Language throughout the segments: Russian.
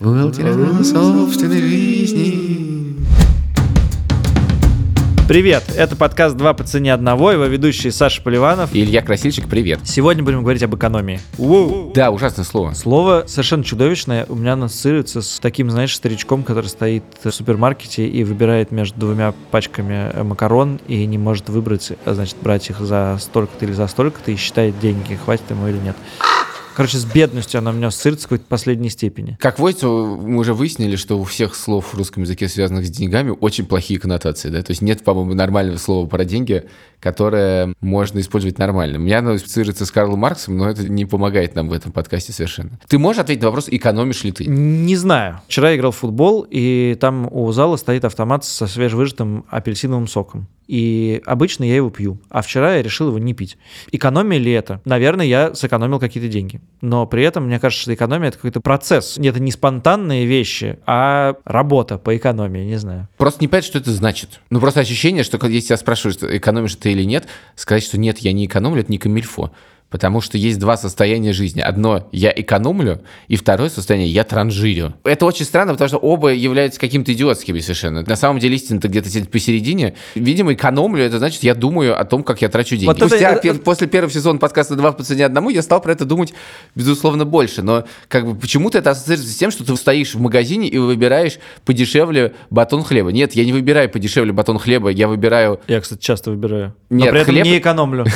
Бухгалтера собственной жизни. Привет, это подкаст «Два по цене одного», его ведущие Саша Поливанов. И Илья Красильчик, привет. Сегодня будем говорить об экономии. Воу. Да, ужасное слово. Слово совершенно чудовищное. У меня ассоциируется с таким, знаешь, старичком, который стоит в супермаркете и выбирает между двумя пачками э, макарон и не может выбрать, а, значит, брать их за столько-то или за столько-то и считает деньги, хватит ему или нет. Короче, с бедностью она меня ассоциируется в какой-то последней степени. Как водится, мы уже выяснили, что у всех слов в русском языке, связанных с деньгами, очень плохие коннотации, да? То есть нет, по-моему, нормального слова про деньги, которое можно использовать нормально. У меня оно ассоциируется с Карлом Марксом, но это не помогает нам в этом подкасте совершенно. Ты можешь ответить на вопрос, экономишь ли ты? Не знаю. Вчера я играл в футбол, и там у зала стоит автомат со свежевыжатым апельсиновым соком. И обычно я его пью. А вчера я решил его не пить. Экономия ли это? Наверное, я сэкономил какие-то деньги. Но при этом, мне кажется, что экономия — это какой-то процесс. Это не спонтанные вещи, а работа по экономии, не знаю. Просто не понять, что это значит. Ну, просто ощущение, что если тебя спрашивают, экономишь ты или нет, сказать, что нет, я не экономлю, это не камильфо. Потому что есть два состояния жизни. Одно – я экономлю, и второе состояние – я транжирю. Это очень странно, потому что оба являются каким-то идиотскими совершенно. На самом деле истина-то где-то сидит посередине. Видимо, экономлю – это значит, я думаю о том, как я трачу деньги. Вот Спустя, это... после первого сезона подкаста «Два по цене одному» я стал про это думать, безусловно, больше. Но как бы почему-то это ассоциируется с тем, что ты стоишь в магазине и выбираешь подешевле батон хлеба. Нет, я не выбираю подешевле батон хлеба, я выбираю... Я, кстати, часто выбираю. Нет, но при этом хлеб... не экономлю.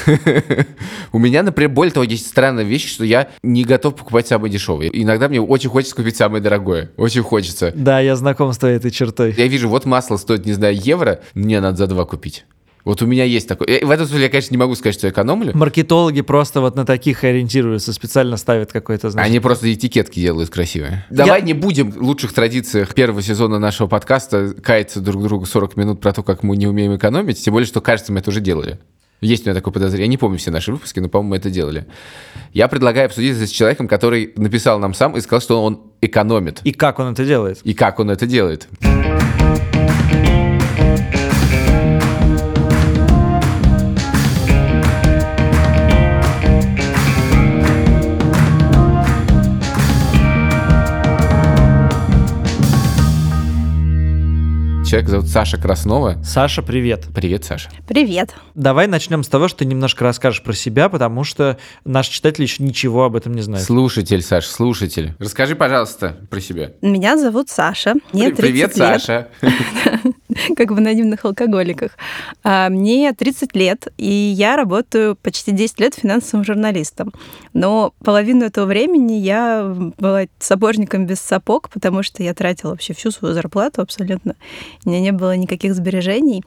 У меня, например, более того, есть странная вещь, что я не готов покупать самое дешевое. Иногда мне очень хочется купить самое дорогое. Очень хочется. Да, я знаком с этой чертой. Я вижу, вот масло стоит, не знаю, евро, мне надо за два купить. Вот у меня есть такое. В этом смысле я, конечно, не могу сказать, что я экономлю. Маркетологи просто вот на таких ориентируются, специально ставят какой-то значит. Они просто этикетки делают красивые. Давай я... не будем в лучших традициях первого сезона нашего подкаста каяться друг другу 40 минут про то, как мы не умеем экономить, тем более, что, кажется, мы это уже делали. Есть у меня такое подозрение. Я не помню все наши выпуски, но, по-моему, мы это делали. Я предлагаю обсудить это с человеком, который написал нам сам и сказал, что он экономит. И как он это делает. И как он это делает. Человек зовут Саша Краснова. Саша, привет. Привет, Саша. Привет. Давай начнем с того, что ты немножко расскажешь про себя, потому что наш читатель еще ничего об этом не знает. Слушатель, Саша, слушатель. Расскажи, пожалуйста, про себя. Меня зовут Саша. Мне 30 Привет, лет. Саша. Как в анонимных алкоголиках. А, мне 30 лет, и я работаю почти 10 лет финансовым журналистом. Но половину этого времени я была сапожником без сапог, потому что я тратила вообще всю свою зарплату абсолютно у меня не было никаких сбережений.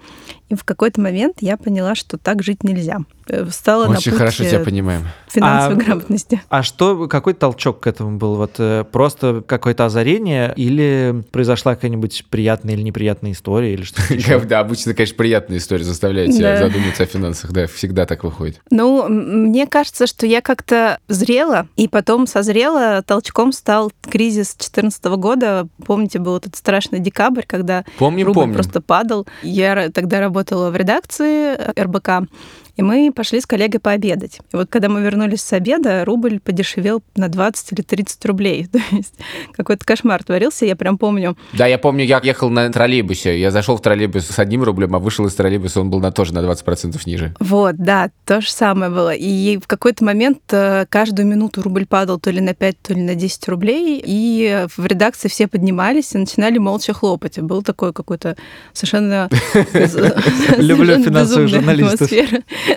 И в какой-то момент я поняла, что так жить нельзя. Э, встала Очень на путь хорошо тебя понимаем. финансовой а, грамотности. А что, какой толчок к этому был? Вот э, просто какое-то озарение или произошла какая-нибудь приятная или неприятная история или что-то Да, обычно, конечно, приятная история заставляет тебя задуматься о финансах, да, всегда так выходит. Ну, мне кажется, что я как-то зрела, и потом созрела, толчком стал кризис 2014 года. Помните, был этот страшный декабрь, когда рубль просто падал. Я тогда работала в редакции э, РБК, и мы пошли с коллегой пообедать. И вот когда мы вернулись с обеда, рубль подешевел на 20 или 30 рублей. То есть какой-то кошмар творился, я прям помню. Да, я помню, я ехал на троллейбусе. Я зашел в троллейбус с одним рублем, а вышел из троллейбуса, он был на, тоже на 20% ниже. Вот, да, то же самое было. И в какой-то момент э, каждую минуту рубль падал то ли на 5, то ли на 10 рублей, и в редакции все поднимались и начинали молча хлопать. Был такой какой-то совершенно... Люблю финансовых журналистов.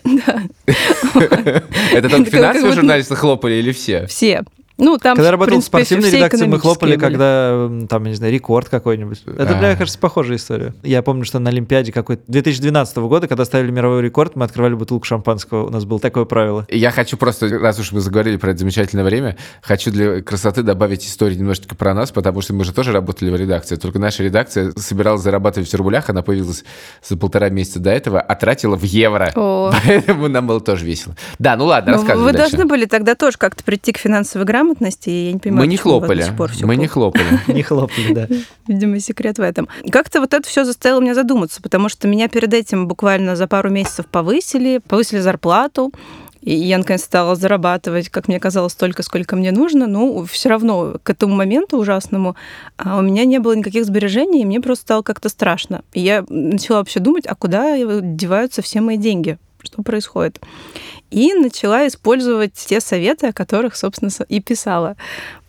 Это только финансовые журналисты хлопали или все? Все. Ну, там, когда работал в спортивной редакции, мы хлопали, были. когда, там, я не знаю, рекорд какой-нибудь. Это, мне кажется, похожая история. Я помню, что на Олимпиаде какой-то 2012 года, когда ставили мировой рекорд, мы открывали бутылку шампанского. У нас было такое правило. Я хочу просто, раз уж мы заговорили про это замечательное время, хочу для красоты добавить историю немножечко про нас, потому что мы же тоже работали в редакции. Только наша редакция собиралась зарабатывать в рублях, она появилась за полтора месяца до этого, а тратила в евро. О. Поэтому нам было тоже весело. Да, ну ладно, рассказывай Вы дальше. должны были тогда тоже как-то прийти к финансовой грамотности грамотности, я не понимаю, Мы не хлопали. Мы не хлопали. Не хлопали, да. Видимо, секрет в этом. Как-то вот это все заставило меня задуматься, потому что меня перед этим буквально за пару месяцев повысили, повысили зарплату, И я, наконец, стала зарабатывать, как мне казалось, столько, сколько мне нужно, но все равно к этому моменту ужасному а, у меня не было никаких сбережений, и мне просто стало как-то страшно. И я начала вообще думать, а куда деваются все мои деньги? Что происходит? И начала использовать те советы, о которых, собственно, и писала.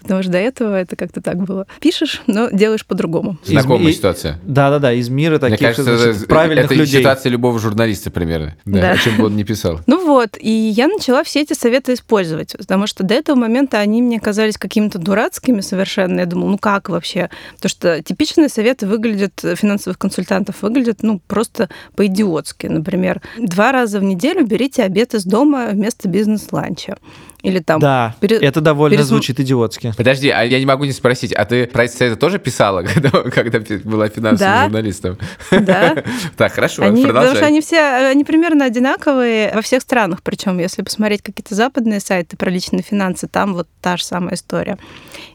Потому что до этого это как-то так было. Пишешь, но делаешь по-другому. Знакомая Из- ситуация. Да-да-да, из мира таких Мне кажется, значит, это, правильных это людей. ситуация любого журналиста примерно. Да, Да. О чем бы он ни писал. Ну вот, и я начала все эти советы использовать, потому что до этого момента они мне казались какими-то дурацкими совершенно. Я думала, ну как вообще? Потому что типичные советы выглядят, финансовых консультантов выглядят, ну, просто по-идиотски. Например, два раза в неделю берите обед из дома вместо бизнес-ланча. Или там... Да, пере- это довольно пересм- звучит идиотски. Подожди, а я не могу не спросить, а ты про советы тоже писала, когда, когда была финансовым Да. журналистом? Да. Так, хорошо, Они, потому продолжай. что они все, они примерно одинаковые во всех странах. Причем, если посмотреть какие-то западные сайты про личные финансы, там вот та же самая история.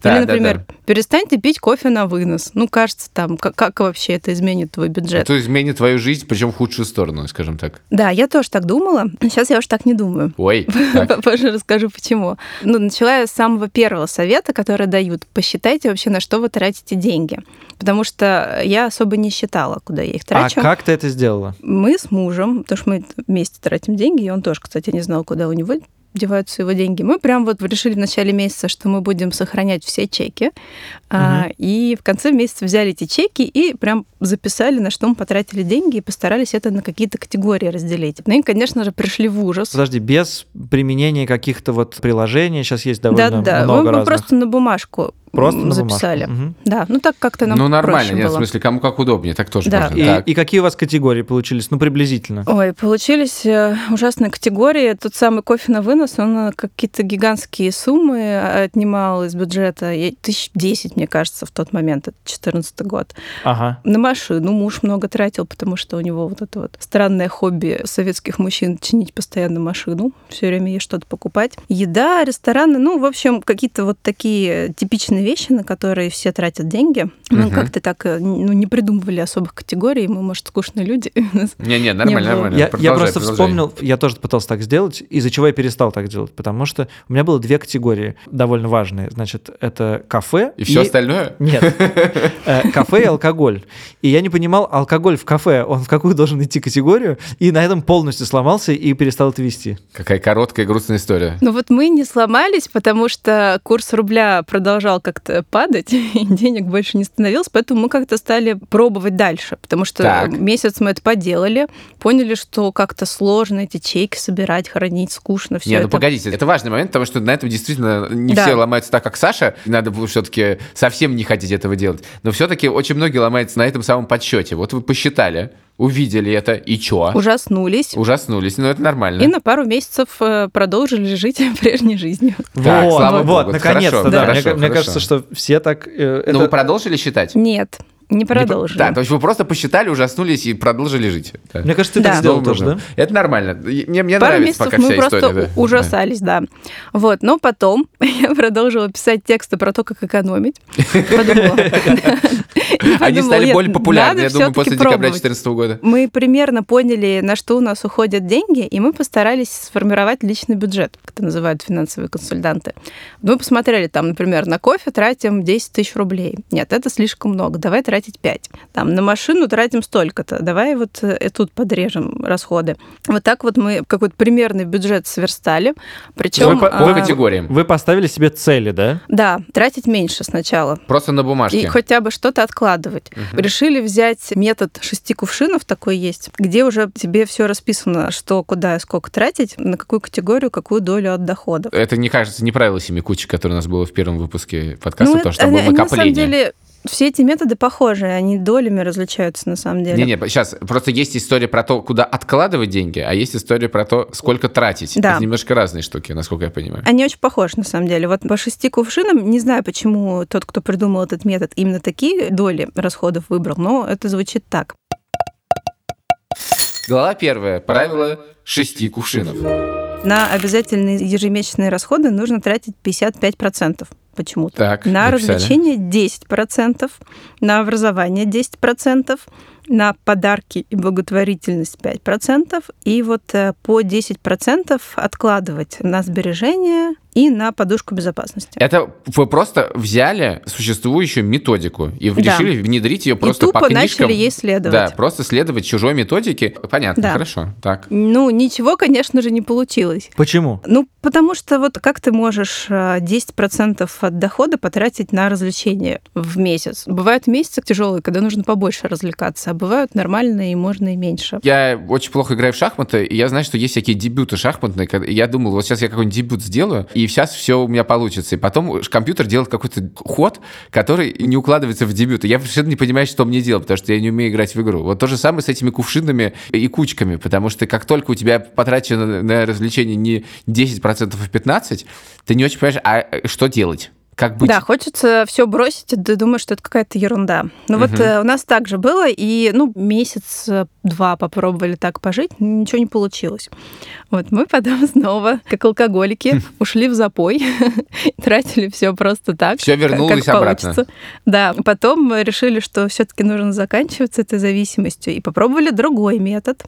Да, Или, да, например, да. перестаньте пить кофе на вынос. Ну, кажется, там, как, как вообще это изменит твой бюджет? Это изменит твою жизнь, причем в худшую сторону, скажем так. Да, я тоже так думала. Сейчас я уж так не думаю. Ой. Позже расскажу, почему. Ну, начала я с самого первого совета, который дают. Посчитайте вообще, на что вы тратите деньги. Потому что я особо не считала, куда я их А трачу. как ты это сделала? Мы с мужем, потому что мы вместе тратим деньги, и он тоже, кстати, не знал, куда у него деваются его деньги. Мы прям вот решили в начале месяца, что мы будем сохранять все чеки. А, и в конце месяца взяли эти чеки и прям записали, на что мы потратили деньги, и постарались это на какие-то категории разделить. Ну и, конечно же, пришли в ужас. Подожди, без применения каких-то вот приложений, сейчас есть довольно Да-да, много мы, мы разных. просто на бумажку Просто на записали. Мгм. Да, ну так как-то нам ну, нормально, проще нет, в смысле, кому как удобнее, так тоже Да. можно. И, Так. и какие у вас категории получились? Ну, приблизительно. Ой, получились э, ужасные категории. Тот самый кофе на вынос, он э, какие-то гигантские суммы отнимал из бюджета. Тысяч десять, мне кажется, в тот момент, это 14 год. Ага. На машину муж много тратил, потому что у него вот это вот странное хобби советских мужчин чинить постоянно машину, все время ей что-то покупать. Еда, рестораны, ну, в общем, какие-то вот такие типичные вещи, на которые все тратят деньги. Мы Мгм. как-то так э, ну, не придумывали особых категорий, мы, может, скучные люди. Не-не, нормально, было. нормально. Я, я просто продолжай. вспомнил, я тоже пытался так сделать, из-за чего я перестал так делать, потому что у меня было две категории довольно важные. Значит, это кафе И все остальное? Нет. Э, Кафе и алкоголь. И я не понимал, алкоголь в кафе, он в какую должен идти категорию, и на этом полностью сломался и перестал это вести. Какая короткая и грустная история. Ну вот мы не сломались, потому что курс рубля продолжал как-то падать, и денег больше не становилось, поэтому мы как-то стали пробовать дальше, потому что Так. месяц мы это поделали, поняли, что как-то сложно эти чеки собирать, хранить, скучно все Не, это. ну погодите, это важный момент, потому что на этом действительно не Да. все ломаются так, как Саша. Надо было все-таки совсем не хотеть этого делать. Но все-таки очень многие ломаются на этом самом подсчете. Вот вы посчитали, увидели это, и чё? Ужаснулись. Ужаснулись, но это нормально. И на пару месяцев э, продолжили жить прежней жизнью. Так, вот, слава вот, богу, наконец-то, хорошо, да. хорошо, мне, мне хорошо. кажется, что все так... э, это- вы продолжили считать? Нет, не продолжили. Да, то есть вы просто посчитали, ужаснулись и продолжили жить. Да. Мне кажется, ты Да. так сделал тоже, да? Это нормально. Мне, мне Пару нравится пока мы вся просто история. да. ужасались, да. Вот, но потом я продолжила писать тексты про то, как экономить. Подумала. Они стали более популярны, я думаю, после декабря пробовать. 2014 года. Мы примерно поняли, на что у нас уходят деньги, и мы постарались сформировать личный бюджет, как это называют финансовые консультанты. Мы посмотрели, там, например, на кофе тратим 10 тысяч рублей. Нет, это слишком много, давай тратить 5. Там, на машину тратим столько-то, давай вот э, тут подрежем расходы. Вот так вот мы какой-то примерный бюджет сверстали. Причем... Вы по- По А, категориям. Вы поставили себе цели, да? Да, тратить меньше сначала. Просто на И бумажке. хотя бы что-то откладывать. Решили взять метод шести кувшинов, такой есть, где уже тебе все расписано, что, куда и сколько тратить, на какую категорию, какую долю от дохода. Это, не кажется, не правило семи кучек, которое у нас было в первом выпуске подкаста, потому что там Ну, было они на самом накопление. деле все эти методы похожи, они долями различаются на самом деле. Не-не, сейчас просто есть история про то, куда откладывать деньги, а есть история про то, сколько тратить. Да. Это немножко разные штуки, насколько я понимаю. Они очень похожи, на самом деле. Вот по шести кувшинам, не знаю, почему тот, кто придумал этот метод, именно такие доли расходов выбрал, но это звучит так. Глава первая. Правило шести кувшинов. На обязательные ежемесячные расходы нужно тратить 55% почему-то. Так, на записали. развлечения 10%, на образование 10%, на подарки и благотворительность 5%, и вот э, по 10% откладывать на сбережения и на подушку безопасности. Это вы просто взяли существующую методику и Да. решили внедрить ее просто и тупо по книжкам. начали ей следовать. Да, просто следовать чужой методике. Понятно, Да. хорошо. Так. Ну, ничего, конечно же, не получилось. Почему? Ну, потому что вот как ты можешь э, 10% от дохода потратить на развлечения в месяц? Бывают месяцы тяжелые, когда нужно побольше развлекаться, а бывают нормальные и можно и меньше. Я очень плохо играю в шахматы, и я знаю, что есть всякие дебюты шахматные. Я думал, вот сейчас я какой-нибудь дебют сделаю, и сейчас все у меня получится. И потом компьютер делает какой-то ход, который не укладывается в дебют. И я совершенно не понимаю, что мне делать, потому что я не умею играть в игру. Вот то же самое с этими кувшинами и кучками, потому что как только у тебя потрачено на, на развлечение не 10%, а 15%, ты не очень понимаешь, а э, что делать? Как быть? Да, хочется все бросить, и ты думаешь, что это какая-то ерунда. Ну вот Мгм. э, у нас так же было, и ну месяц-два попробовали так пожить, ничего не получилось. Вот мы потом снова, как алкоголики, ушли в запой, тратили все просто так. Как- вернулось как обратно. получится. Да, потом мы решили, что все-таки нужно заканчивать с этой зависимостью, и попробовали другой метод,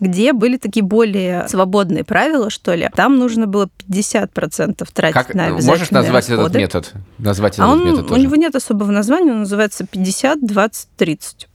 где были такие более свободные правила, что ли. Там нужно было 50% тратить Как, на э, обязательные можешь назвать этот расходы. Метод? Назвать этот А он, метод у тоже. него нет особого названия, он называется 50, 20, 30.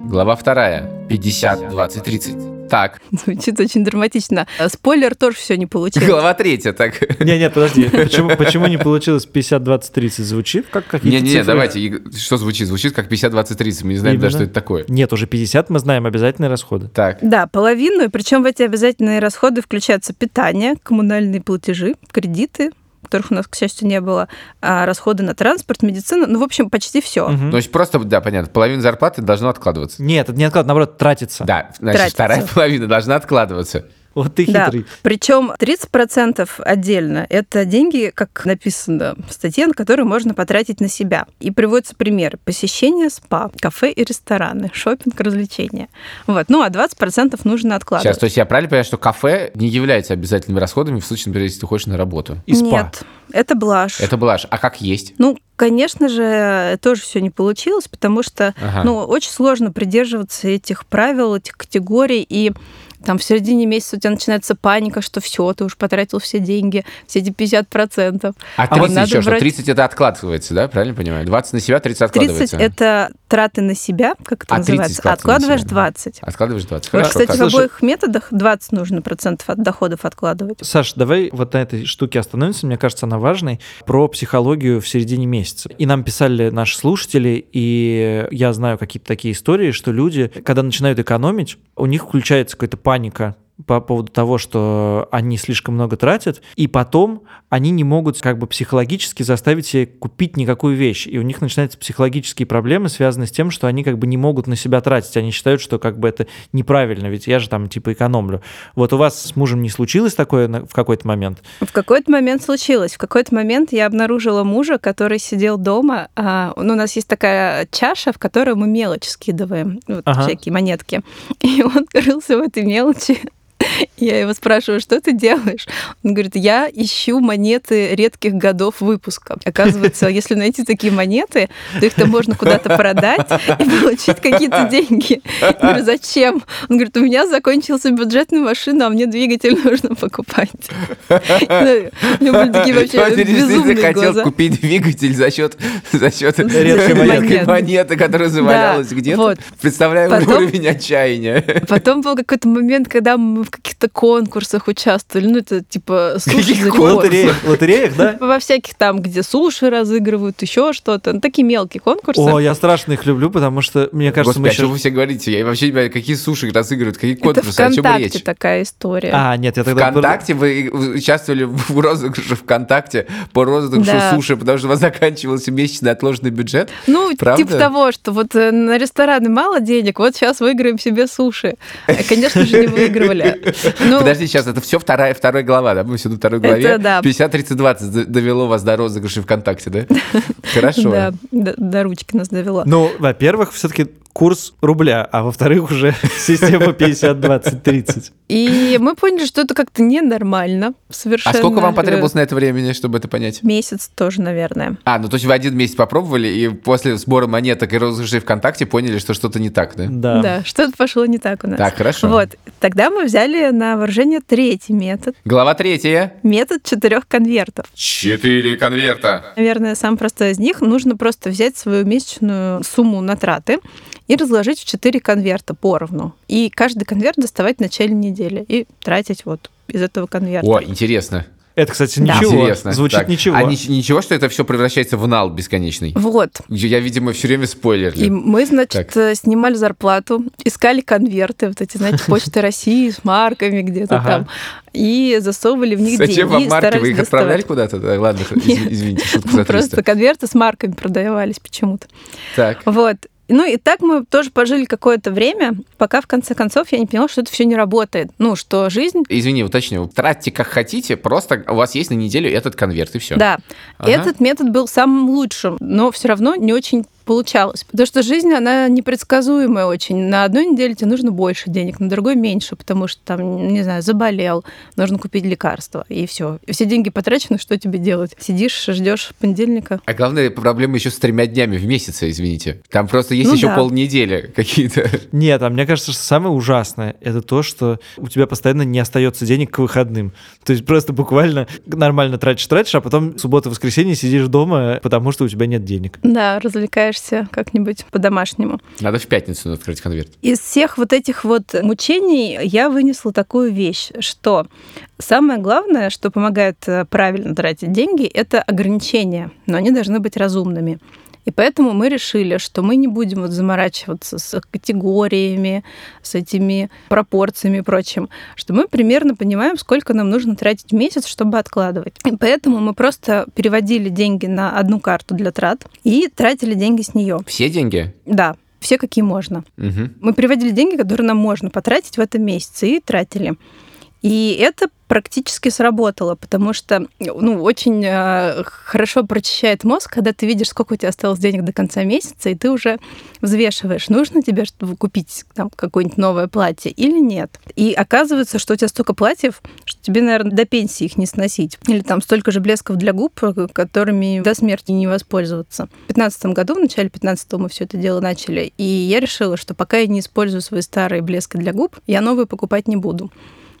Глава вторая. 50, 20, 30. Так. Звучит очень драматично. А Спойлер тоже все не получилось. Глава третья, так. Не, нет, подожди. Почему, почему не получилось 50, 20, 30? Звучит как какие-то Не-не-не, цифры? давайте. Что звучит? Звучит как 50, 20, 30. Мы не знаем даже, что Именно. это такое. Нет, уже 50 мы знаем, обязательные расходы. Так. Да, половину, и причем в эти обязательные расходы включаются питание, коммунальные платежи, кредиты, которых у нас, к счастью, не было, а расходы на транспорт, медицину, ну, в общем, почти все. Ну, то есть просто, да, понятно, половина зарплаты должно откладываться. Нет, это не откладывается, наоборот, тратится. Да, значит, Тратится. вторая половина должна откладываться. Вот ты Да, хитрый. причем 30% отдельно – это деньги, как написано в статье, на которые можно потратить на себя. И приводятся примеры. Посещение спа, кафе и рестораны, шопинг, развлечения. Вот. Ну, а 20% нужно откладывать. Сейчас, то есть я правильно понимаю, что кафе не является обязательными расходами в случае, например, если ты ходишь на работу? И спа. Нет, это блажь. Это блажь. А как есть? Ну, конечно же, тоже все не получилось, потому что Ага. ну, очень сложно придерживаться этих правил, этих категорий, и там в середине месяца у тебя начинается паника, что все, ты уж потратил все деньги, все эти 50%. А вот 30 надо еще что? брать- 30 это откладывается, да? Правильно понимаю? 20 на себя, 30 30 откладывается. это траты на себя, как это А 30 называется, а на откладываешь себя. 20. Откладываешь 20. Вот, Хорошо. кстати, так. в Слушай- обоих методах 20 нужно процентов от доходов откладывать. Саш, давай вот на этой штуке остановимся, мне кажется, она важной, про психологию в середине месяца. И нам писали наши слушатели, и я знаю какие-то такие истории, что люди, когда начинают экономить, у них включается какая-то паника по поводу того, что они слишком много тратят, и потом они не могут как бы психологически заставить себе купить никакую вещь, и у них начинаются психологические проблемы, связанные с тем, что они как бы не могут на себя тратить, они считают, что как бы это неправильно, ведь я же там типа экономлю. Вот у вас с мужем не случилось такое в какой-то момент? В какой-то момент случилось. В какой-то момент я обнаружила мужа, который сидел дома. а, ну, у нас есть такая чаша, в которую мы мелочь скидываем, вот, Ага. всякие монетки. И он рылся в этой мелочи. Я его спрашиваю, что ты делаешь? Он говорит, я ищу монеты редких годов выпуска. Оказывается, если найти такие монеты, то их там можно куда-то продать и получить какие-то деньги. Я говорю, зачем? Он говорит, у меня закончился бюджет на машину, а мне двигатель нужно покупать. Ну, У него были такие вообще безумные хотел купить двигатель за счет, за счет Редкой монеты. которая завалялась где-то. Представляю уровень отчаяния. Потом был какой-то момент, когда мы в каких-то конкурсах участвовали. Ну, это типа суши лотереях, лотереях, да? Во всяких там, где суши разыгрывают, еще что-то. Ну, такие мелкие конкурсы. О, я страшно их люблю, потому что, мне кажется, Господи, мы а что вы все говорите? Я вообще не понимаю, какие суши разыгрывают, какие это конкурсы, о чем речь? такая история. А, нет, я тогда... ВКонтакте вы участвовали в розыгрыше ВКонтакте по розыгрышу Да. суши, потому что у вас заканчивался месячный отложенный бюджет. Ну, Правда? типа того, что вот э, на рестораны мало денег, вот сейчас выиграем себе суши. Э, Конечно же, не выигрывали. Ну, Подожди, сейчас это все вторая, вторая глава, да? Мы все на второй главе. Это да. 50, 30, 20 д- довело вас до розыгрыша ВКонтакте, да? Хорошо. да, до, до ручки нас довело. Ну, во-первых, все-таки курс рубля, а во-вторых, уже система 50, 20, 30. И мы поняли, что это как-то ненормально совершенно. А сколько вам потребовалось на это времени, чтобы это понять? Месяц тоже, наверное. А, ну то есть вы один месяц попробовали, и после сбора монеток и розыгрышей ВКонтакте поняли, что что-то не так, да? Да. Да, что-то пошло не так у нас. Так, хорошо. Вот, тогда мы взяли на вооружение третий метод. Глава третья. Метод четырех конвертов. Четыре конверта. Наверное, самый простой из них. Нужно просто взять свою месячную сумму на траты и разложить в четыре конверта поровну. И каждый конверт доставать в начале недели и тратить вот из этого конверта. О, интересно. Это, кстати, Да. ничего. Интересно. Звучит Так, ничего. А ни- ничего, что это все превращается в нал бесконечный? Вот. Я, видимо, все время И спойлерли. мы, значит, Так. э, снимали зарплату, искали конверты, вот эти, знаете, почты России с марками где-то Ага. там, и засовывали в них Зачем деньги. вам и марки? Вы их отправляли доставать. куда-то? Да, ладно, Нет. извините, шутка за Просто 300. конверты с марками продавались почему-то. Так. Вот. Ну и так мы тоже пожили какое-то время, пока в конце концов я не поняла, что это все не работает. Ну, что жизнь... Извини, уточню. Тратьте как хотите, просто у вас есть на неделю этот конверт, и все. Да, Ага. этот метод был самым лучшим, но все равно не очень получалось. Потому что жизнь, она непредсказуемая очень. На одной неделе тебе нужно больше денег, на другой меньше, потому что там, не знаю, заболел, нужно купить лекарства, и все. Все деньги потрачены, что тебе делать? Сидишь, ждешь понедельника. А главная проблема еще с тремя днями в месяце, извините. Там просто есть Ну еще да. полнедели какие-то. Нет, а мне кажется, что самое ужасное это то, что у тебя постоянно не остается денег к выходным. То есть просто буквально нормально тратишь, тратишь, а потом суббота-воскресенье сидишь дома, потому что у тебя нет денег. Да, развлекаешься как-нибудь по-домашнему. Надо в пятницу открыть конверт. Из всех вот этих вот мучений я вынесла такую вещь, что самое главное, что помогает э, правильно тратить деньги, это ограничения, но они должны быть разумными. И поэтому мы решили, что мы не будем вот заморачиваться с категориями, с этими пропорциями и прочим, что мы примерно понимаем, сколько нам нужно тратить в месяц, чтобы откладывать. И поэтому мы просто переводили деньги на одну карту для трат и тратили деньги с нее. Все деньги? Да, все какие можно. Мгм. Мы переводили деньги, которые нам можно потратить в этом месяце, и тратили. И это практически сработало, потому что ну, очень э, хорошо прочищает мозг, когда ты видишь, сколько у тебя осталось денег до конца месяца, и ты уже взвешиваешь, нужно тебе чтобы купить там, какое-нибудь новое платье или нет. И оказывается, что у тебя столько платьев, что тебе, наверное, до пенсии их не сносить. Или там столько же блесков для губ, которыми до смерти не воспользоваться. В 2015 году, в начале 15 мы все это дело начали, и я решила, что пока я не использую свои старые блески для губ, я новые покупать не буду.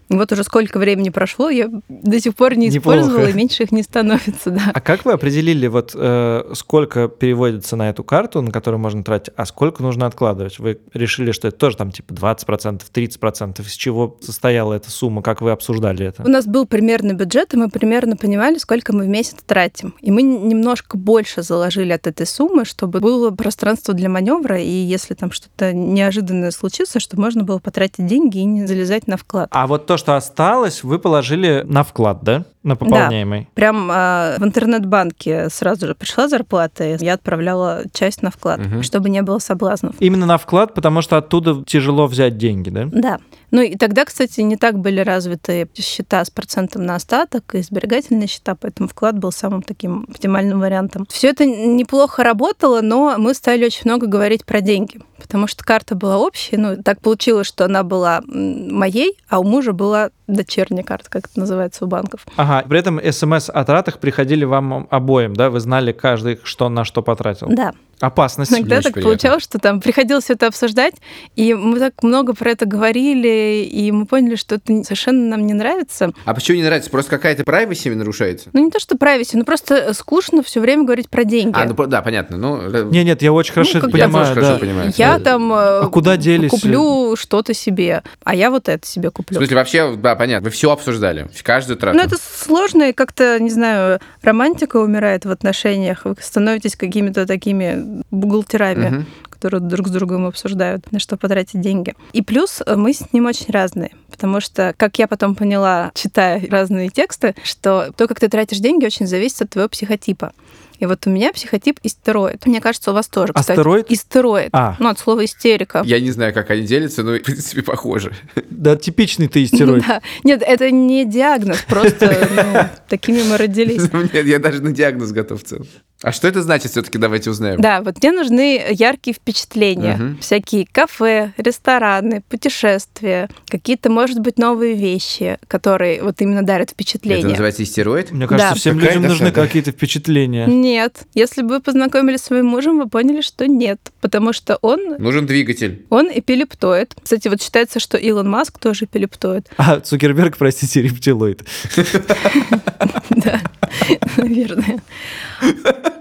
Вот уже сколько времени прошло, я до сих пор не Неплохо. использовала, и меньше их не становится, да. А как вы определили, вот э, сколько переводится на эту карту, на которую можно тратить, а сколько нужно откладывать? Вы решили, что это тоже там типа 20%, 30%? Из чего состояла эта сумма? Как вы обсуждали это? У нас был примерный бюджет, и мы примерно понимали, сколько мы в месяц тратим. И мы немножко больше заложили от этой суммы, чтобы было пространство для маневра, и если там что-то неожиданное случится, чтобы можно было потратить деньги и не залезать на вклад. А вот то, что осталось, вы положили на вклад, да? На пополняемый? Прям а, в интернет-банке сразу же пришла зарплата, и я отправляла часть на вклад, Мгм. чтобы не было соблазнов. Именно на вклад, потому что оттуда тяжело взять деньги, да? Да. Ну и тогда, кстати, не так были развиты счета с процентом на остаток и сберегательные счета, поэтому вклад был самым таким оптимальным вариантом. Все это неплохо работало, но мы стали очень много говорить про деньги, потому что карта была общая. Ну, так получилось, что она была моей, а у мужа была дочерняя карта, как это называется у банков. Ага, при этом смс о тратах приходили вам обоим, да? Вы знали каждый, что на что потратил. Да. Опасность. Иногда так приятно. получалось, что там приходилось все это обсуждать, и мы так много про это говорили, и мы поняли, что это совершенно нам не нравится. А почему не нравится? Просто какая-то privacy нарушается? Ну, не то, что privacy, ну просто скучно все время говорить про деньги. А, ну да, понятно. Ну, э, Не, нет, я очень хорошо как это бы- я понимаю, тоже хорошо да. понимаю. Я там э, А куда делись? куплю что-то себе, а я вот это себе В куплю. смысле, вообще, да, понятно, вы все обсуждали, каждую трату. Ну, это сложно, и как-то, не знаю, романтика умирает в отношениях. Вы становитесь какими-то такими бухгалтерами, Мгм. которые друг с другом обсуждают, на что потратить деньги. И плюс э, мы с ним очень разные, потому что, как я потом поняла, читая разные тексты, что то, как ты тратишь деньги, очень зависит от твоего психотипа. И вот у меня психотип истероид. Мне кажется, у вас тоже, кстати. Астероид? Истероид. А. Ну, от слова истерика. Я не знаю, как они делятся, но, в принципе, похоже. Да, типичный ты истероид. Да. Нет, это не диагноз, просто ну, такими мы родились. Нет, я даже на диагноз готов в целом. А что это значит все-таки? Давайте узнаем. Да, вот мне нужны яркие впечатления. Мгм. Всякие кафе, рестораны, путешествия, какие-то, может быть, новые вещи, которые вот именно дарят Это впечатление. называется истероид? Мне кажется, Да. всем Какая людям нужны досада. какие-то впечатления. Нет. Если бы вы познакомились с своим мужем, вы поняли, что нет. Потому что он Нужен двигатель. Он эпилептоид. Кстати, вот считается, что Илон Маск тоже эпилептоид. А Цукерберг, простите, рептилоид. Да, наверное.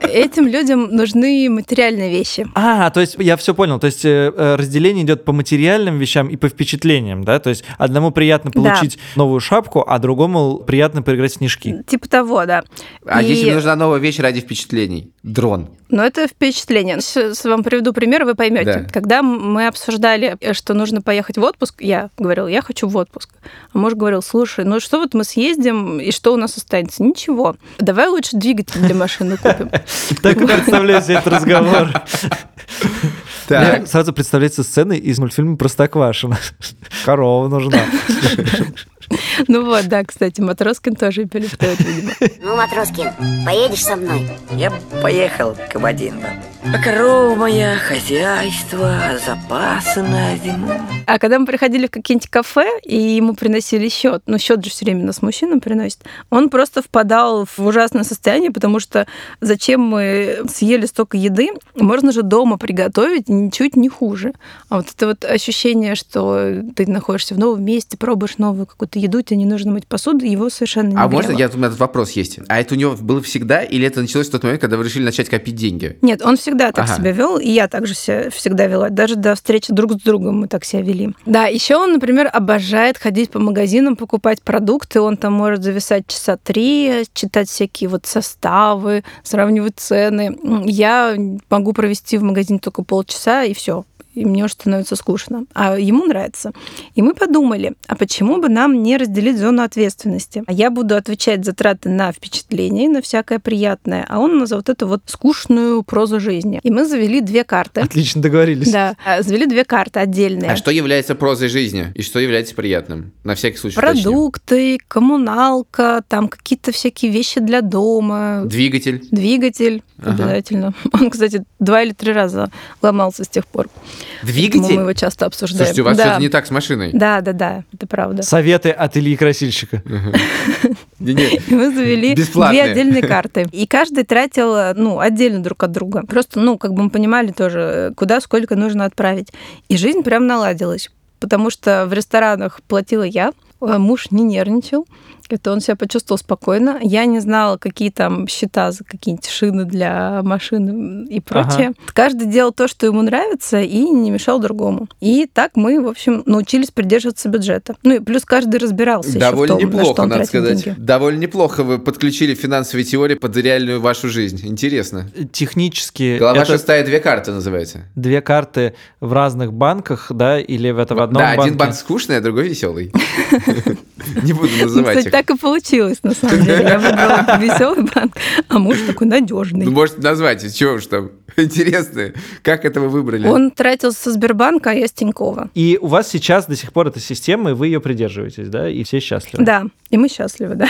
Этим людям нужны материальные вещи. А, то есть я все понял. То есть э, э, разделение идет по материальным вещам и по впечатлениям, да? То есть одному приятно Да. получить новую шапку, а другому приятно поиграть в снежки. Типа того, да. А И- если нужна новая вещь ради впечатлений? Дрон. Но это впечатление. Сейчас вам приведу пример, вы поймете. Да. Когда мы обсуждали, э, что нужно поехать в отпуск, я говорила, я хочу в отпуск. А муж говорил, слушай, ну что вот мы съездим, и что у нас останется? Ничего. Давай лучше двигатель для машины купим. Так представляю себе этот разговор. Так. Мне сразу представляется сцена из мультфильма «Простоквашино». Корова нужна. Ну вот, да, кстати, Матроскин тоже эпилептоид, видимо. Ну, Матроскин, поедешь со мной? Я поехал к Кабадинго. А корова моя, хозяйство, запасы на зиму. А когда мы приходили в какие-нибудь кафе, и ему приносили счет, ну, счет же все время нас мужчинам приносит, он просто впадал в ужасное состояние, потому что зачем мы съели столько еды, можно же дома приготовить ничуть не хуже. А вот это вот ощущение, что ты находишься в новом месте, пробуешь новую какую-то еду, тебе не нужно мыть посуду, его совершенно не А можно, я, у меня тут вопрос есть. А это у него было всегда, или это началось в тот момент, когда вы решили начать копить деньги? Нет, он всегда так Ага. себя вел, и я также себя всегда вела. Даже до встречи друг с другом мы так себя вели. Да, еще он, например, обожает ходить по магазинам, покупать продукты. Он там может зависать часа три, читать всякие вот составы, сравнивать цены. Я могу провести в магазине только полчаса, и все и мне уже становится скучно. А ему нравится. И мы подумали, а почему бы нам не разделить зону ответственности? А я буду отвечать за траты на впечатления, на всякое приятное, а он за вот эту вот скучную прозу жизни. И мы завели две карты. Отлично договорились. Да, а, завели две карты отдельные. А что является прозой жизни? И что является приятным? На всякий случай уточню. Продукты, коммуналка, там какие-то всякие вещи для дома, Двигатель. двигатель Ага. обязательно. Он, кстати, два или три раза ломался с тех пор. Поэтому Двигатель? Мы его часто обсуждаем. Слушайте, у вас да. что-то не так с машиной. Да, да, да, это правда. Советы от Ильи Красильщика. Мы завели две отдельные карты. И каждый тратил, ну, отдельно друг от друга. Просто, ну, как бы мы понимали тоже, куда сколько нужно отправить. И жизнь прям наладилась. Потому что в ресторанах платила я, а муж не нервничал. Это он себя почувствовал спокойно. Я не знала, какие там счета за какие-нибудь шины для машины и прочее. Каждый делал то, что ему нравится, и не мешал другому. И так мы, в общем, научились придерживаться бюджета. Ну и плюс каждый разбирался ещё в Довольно том, на что неплохо, он надо сказать. деньги. Довольно неплохо вы подключили финансовые теории под реальную вашу жизнь. Интересно. Технически Глава это шестая, две карты называется. две карты в разных банках, да, или в это в одном да, банке? один банк скучный, а другой веселый. Не буду называть их. Так и получилось, на самом деле. Я выбрала веселый банк, а муж такой Ну, надежный. можете назвать, чего уж там. Интересно, как это вы выбрали? Он тратил со Сбербанка, а я с Тинькова. И у вас сейчас до сих пор эта система, и вы ее придерживаетесь, да, и все счастливы. Да, и мы счастливы, да.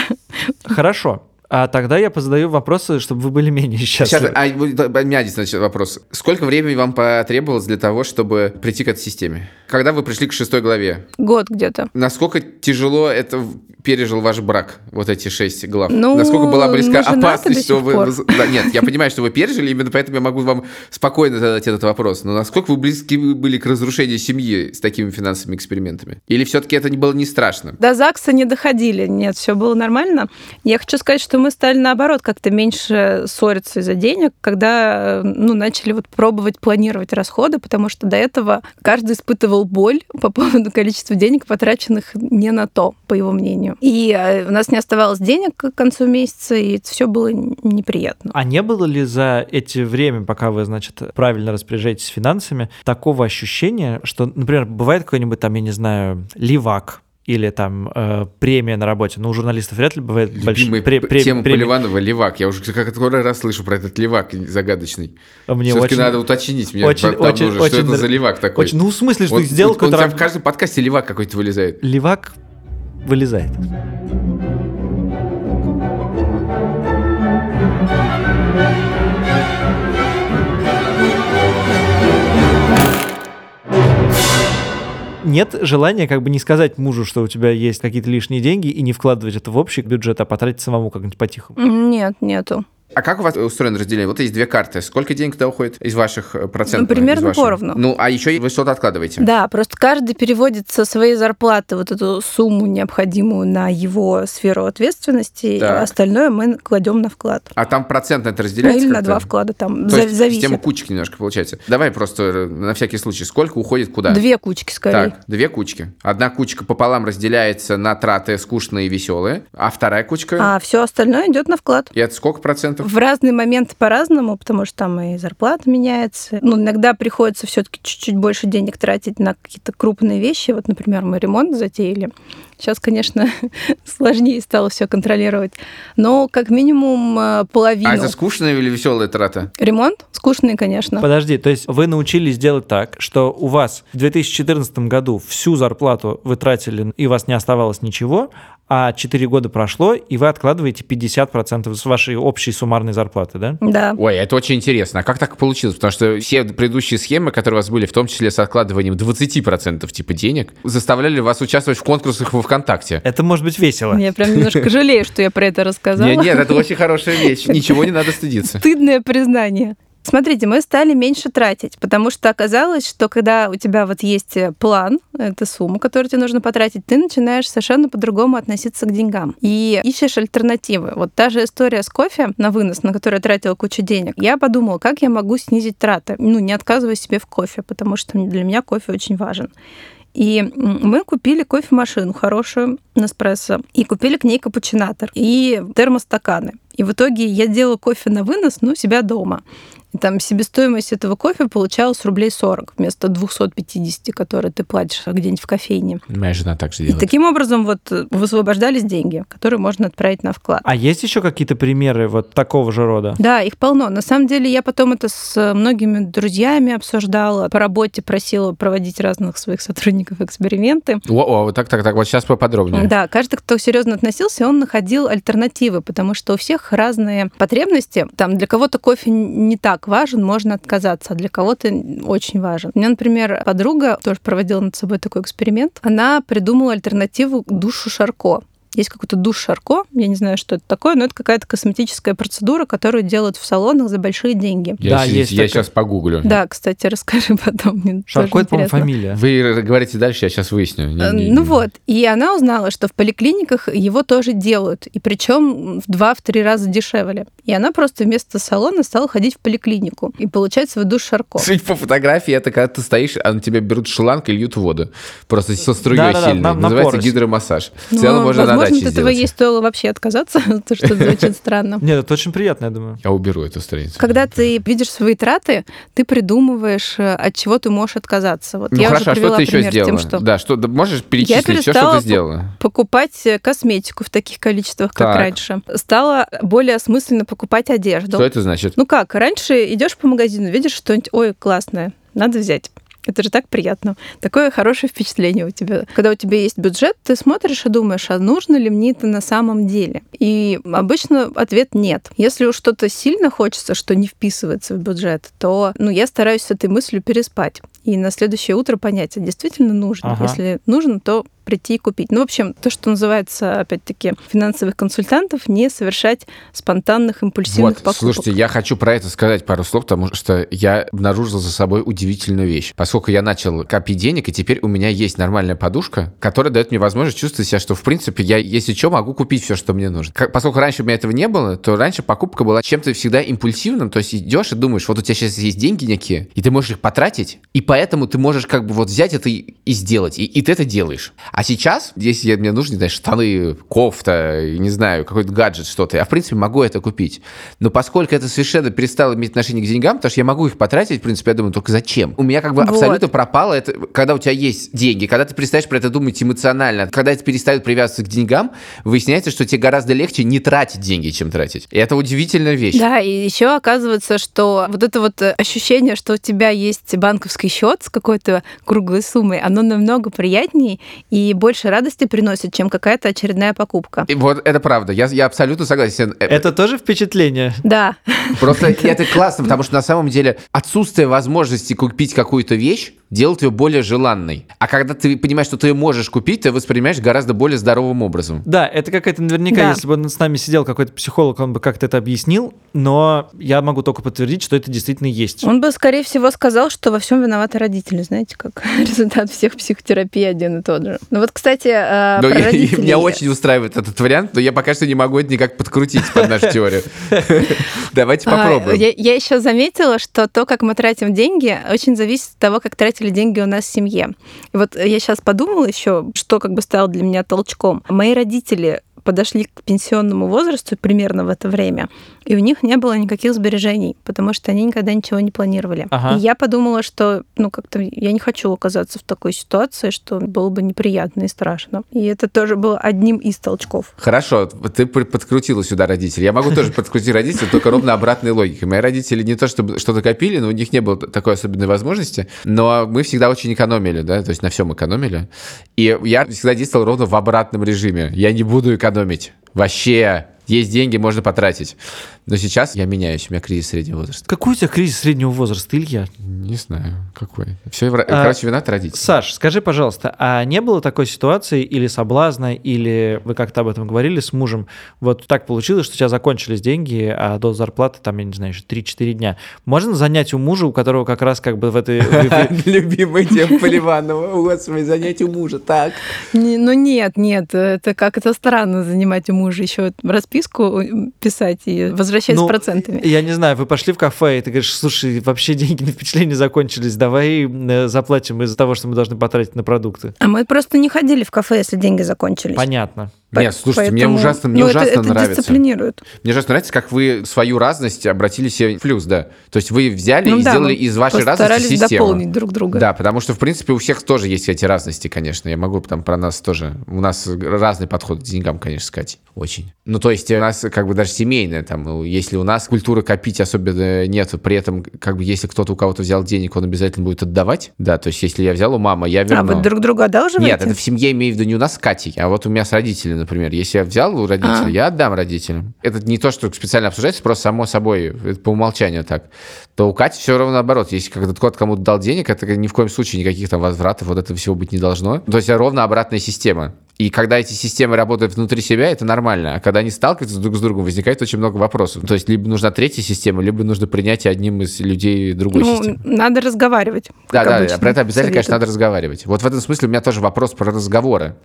Хорошо. А тогда я позадаю вопросы, чтобы вы были менее Сейчас, счастливы. а, вот, у меня здесь значит, вопрос. Сколько времени вам потребовалось для того, чтобы прийти к этой системе? Когда вы пришли к шестой главе? Год где-то. Насколько тяжело это пережил ваш брак, вот эти шесть глав? Ну, Насколько была близка опасность, что вы... пор. Да, нет, я понимаю, что вы пережили, именно поэтому я могу вам спокойно задать этот вопрос. Но насколько вы близки были к разрушению семьи с такими финансовыми экспериментами? Или все-таки это было не страшно? До ЗАГСа не доходили, нет, все было нормально. Я хочу сказать, что мы стали наоборот как-то меньше ссориться из-за денег, когда ну, начали вот пробовать планировать расходы, потому что до этого каждый испытывал боль по поводу количества денег, потраченных не на то, по его мнению. И э, у нас не оставалось денег к концу месяца, и все было неприятно. А не было ли за эти время, пока вы, значит, правильно распоряжаетесь финансами, такого ощущения, что, например, бывает какой-нибудь там, я не знаю, ливак, или там э, премия на работе. Ну, у журналистов вряд ли бывает большая пре- пре- тема премия. Поливанова – левак. Я уже как который раз слышу про этот левак загадочный. Мне Все-таки очень, надо уточнить мне очень- очень- уже, что очень это за левак такой. очень- ну, в смысле, что Он- сделал он- он какой-то... там в каждом подкасте левак какой-то вылезает. Левак вылезает. Нет желания как бы не сказать мужу, что у тебя есть какие-то лишние деньги, и не вкладывать это в общий бюджет, а потратить самому как-нибудь по-тихому. Нет, нету. А как у вас устроено разделение? Вот есть две карты. Сколько денег туда уходит из ваших э, процентов? Ну, примерно вашего? поровну. Ну, а еще вы что-то откладываете? Да, просто каждый переводит со своей зарплаты вот эту сумму необходимую на его сферу ответственности, Так. а остальное мы кладем на вклад. А там процентно это разделяется или на два вклада там То за- есть зависит. система кучек немножко получается. Давай просто э, на всякий случай. Сколько уходит куда? Две кучки скорее. Так, две кучки. Одна кучка пополам разделяется на траты скучные и веселые, а вторая кучка... А все остальное идет на вклад. И это сколько процентов? В разные моменты по-разному, потому что там и зарплата меняется. Ну, иногда приходится все-таки чуть-чуть больше денег тратить на какие-то крупные вещи. Вот, например, мы ремонт затеяли. Сейчас, конечно, сложнее стало все контролировать. Но как минимум э, половину. А это скучная или веселая трата? Ремонт скучный, конечно. Подожди, то есть вы научились делать так, что у вас в 2014 году всю зарплату вы тратили, и у вас не оставалось ничего, а 4 года прошло, и вы откладываете 50% с вашей общей суммарной зарплаты, да? Да. Ой, это очень интересно. А как так получилось? Потому что все предыдущие схемы, которые у вас были, в том числе с откладыванием 20% типа денег, заставляли вас участвовать в конкурсах во ВКонтакте. Это может быть весело. Я прям немножко жалею, что я про это рассказала. Нет, нет, это очень хорошая вещь. Ничего не надо стыдиться. Стыдное признание. Смотрите, мы стали меньше тратить, потому что оказалось, что когда у тебя вот есть план, это сумма, которую тебе нужно потратить, ты начинаешь совершенно по-другому относиться к деньгам и ищешь альтернативы. Вот та же история с кофе на вынос, на который я тратила кучу денег. Я подумала, как я могу снизить траты, ну, не отказывая себе в кофе, потому что для меня кофе очень важен. И мы купили кофемашину хорошую, Неспрессо, и купили к ней капучинатор и термостаканы. И в итоге я делала кофе на вынос, ну, себя дома. И там себестоимость этого кофе получалась рублей 40 вместо 250, которые ты платишь где-нибудь в кофейне. Моя жена так же И делает. таким образом вот э, высвобождались деньги, которые можно отправить на вклад. А есть еще какие-то примеры вот такого же рода? Да, их полно. На самом деле я потом это с многими друзьями обсуждала, по работе просила проводить разных своих сотрудников эксперименты. О, о, так, так, так, вот сейчас поподробнее. Да, каждый, кто серьезно относился, он находил альтернативы, потому что у всех разные потребности. Там для кого-то кофе не так важен, можно отказаться, а для кого-то очень важен. У меня, например, подруга тоже проводила над собой такой эксперимент. Она придумала альтернативу душу Шарко. Есть какой-то душ Шарко, я не знаю, что это такое, но это какая-то косметическая процедура, которую делают в салонах за большие деньги. Я, Да, есть я такая. сейчас погуглю. Да, кстати, расскажи потом. Мне Шарко, это, по-моему, фамилия. Вы говорите дальше, я сейчас выясню. Не- Э, не- Ну не- вот, и она узнала, что в поликлиниках его тоже делают, и причем в два-три раза дешевле. И она просто вместо салона стала ходить в поликлинику и получать свой душ Шарко. Суть по фотографии, это когда ты стоишь, а на тебя берут шланг и льют воду. Просто со струей Да-да-да, сильной. на- на Называется гидромассаж. В Но, целом можно возможно, даче от этого ей стоило вообще отказаться, потому что звучит странно. Нет, это очень приятно, я думаю. Я уберу эту страницу. Когда ты видишь свои траты, ты придумываешь, э, от чего ты можешь отказаться. Вот Ну я хорошо, а что ты еще сделала? тем, что Да, что, да, можешь перечислить все, что ты сделала? покупать э, косметику в таких количествах, как Так. раньше. Стала более осмысленно покупать одежду. Что это значит? Ну как, раньше идешь по магазину, видишь что-нибудь, ой, классное, надо взять. Это же так приятно. Такое хорошее впечатление у тебя. Когда у тебя есть бюджет, ты смотришь и думаешь, а нужно ли мне это на самом деле? И обычно ответ нет. Если уж что-то сильно хочется, что не вписывается в бюджет, то ну, я стараюсь с этой мыслью переспать. И на следующее утро понять, а действительно нужно. Ага. Если нужно, то прийти и купить. Ну, в общем, то, что называется, опять-таки, финансовых консультантов, не совершать спонтанных, импульсивных Вот, покупок. слушайте, я хочу про это сказать пару слов, потому что я обнаружил за собой удивительную вещь. Поскольку я начал копить денег, и теперь у меня есть нормальная подушка, которая дает мне возможность чувствовать себя, что, в принципе, я, если что, могу купить все, что мне нужно. Как- поскольку раньше у меня этого не было, то раньше покупка была чем-то всегда импульсивным, то есть идешь и думаешь, вот у тебя сейчас есть деньги некие, и ты можешь их потратить, и поэтому ты можешь как бы вот взять это и, и сделать, и, и ты это делаешь. А сейчас, если мне нужны, знаешь, штаны, кофта, не знаю, какой-то гаджет, что-то, я, в принципе, могу это купить. Но поскольку это совершенно перестало иметь отношение к деньгам, потому что я могу их потратить, в принципе, я думаю, только зачем? У меня как бы Вот. абсолютно пропало это, когда у тебя есть деньги, когда ты перестаешь про это думать эмоционально, когда это перестает привязываться к деньгам, выясняется, что тебе гораздо легче не тратить деньги, чем тратить. И это удивительная вещь. Да, и еще оказывается, что вот это вот э, ощущение, что у тебя есть банковский счет с какой-то круглой суммой, оно намного приятнее и больше радости приносит, чем какая-то очередная покупка. И вот это правда, я, я абсолютно согласен. Э, Это тоже впечатление? Да, Просто это классно, потому что на самом деле отсутствие возможности купить какую-то вещь делают ее более желанной. А когда ты понимаешь, что ты ее можешь купить, ты воспринимаешь гораздо более здоровым образом. Да, это какая-то наверняка, Да. если бы с нами сидел какой-то психолог, он бы как-то это объяснил, но я могу только подтвердить, что это действительно есть. Он бы, скорее всего, сказал, что во всем виноваты родители. Знаете, как результат всех психотерапий один и тот же. Ну вот, кстати, э, Но про я- родителей. меня очень устраивает этот вариант, но я пока что не могу это никак подкрутить под нашу теорию. Давайте А, попробуем. Я, еще заметила, что то, как мы тратим деньги, очень зависит от того, как тратили деньги у нас в семье. И вот я сейчас подумала еще, что как бы стало для меня толчком. Мои родители подошли к пенсионному возрасту примерно в это время, и у них не было никаких сбережений, потому что они никогда ничего не планировали. Ага. И я подумала, что, ну, как-то я не хочу оказаться в такой ситуации, что было бы неприятно и страшно. И это тоже было одним из толчков. Хорошо, ты подкрутила сюда родителей. Я могу тоже подкрутить родителей, только ровно обратной логикой. Мои родители не то чтобы что-то копили, но у них не было такой особенной возможности, но мы всегда очень экономили, да, то есть на всем экономили. И я всегда действовал ровно в обратном режиме. Я не буду экономить. Вообще, есть деньги, можно потратить. Но сейчас я меняюсь, у меня кризис среднего возраста. Какой у тебя кризис среднего возраста, Илья? Не знаю, какой. Все, А, короче, виноват родители. Саш, скажи, пожалуйста, а не было такой ситуации или соблазна, или вы как-то об этом говорили с мужем? Вот так получилось, что у тебя закончились деньги, а до зарплаты там, я не знаю, еще 3-4 дня. Можно занять у мужа, у которого как раз как бы в этой... Любимый тем Поливанова. Господи, занятие у мужа. Так. Ну нет, нет, это как это странно занимать у мужа еще расписку э, писать и возвращать Ну, с процентами. Я не знаю, вы пошли в кафе, и ты говоришь, слушай, вообще деньги на впечатление закончились, давай э, заплатим из-за того, что мы должны потратить на продукты. А мы просто не ходили в кафе, если деньги закончились. Понятно. Нет, слушайте, мне поэтому- ужасно, мне ну, это- ужасно это нравится. дисциплинирует. Мне ужасно нравится, как вы свою разность обратили себе в плюс, да. То есть вы взяли Ну и да, сделали мы из вашей разности систему. дополнить друг друга. Да, потому что, в принципе, у всех тоже есть эти разности, конечно. Я могу там про нас тоже... У нас разный подход к деньгам, конечно, сказать. Очень. Ну, то есть у нас как бы даже семейная, там, ну, если у нас культуры копить особенно нет, при этом, как бы, если кто-то у кого-то взял денег, он обязательно будет отдавать. Да, то есть если я взял у мамы, я А верну. вы друг друга одалживаете? Нет, это в семье имею в виду не у нас с Катей, а вот у меня с родителями, например. Если я взял у родителей, А. я отдам родителям. Это не то, что специально обсуждается, просто само собой, это по умолчанию так. То у Кати все равно наоборот. Если когда кто-то кому-то дал денег, это ни в коем случае никаких там возвратов, вот этого всего быть не должно. То есть ровно обратная система. И когда эти системы работают внутри себя, это нормально. А когда они сталкиваются друг с другом, возникает очень много вопросов. То есть либо нужна третья система, либо нужно принятие одним из людей другой Ну, системы. надо разговаривать. Да, да, обычно про это обязательно, конечно, советуют. надо разговаривать. Вот в этом смысле у меня тоже вопрос про разговоры.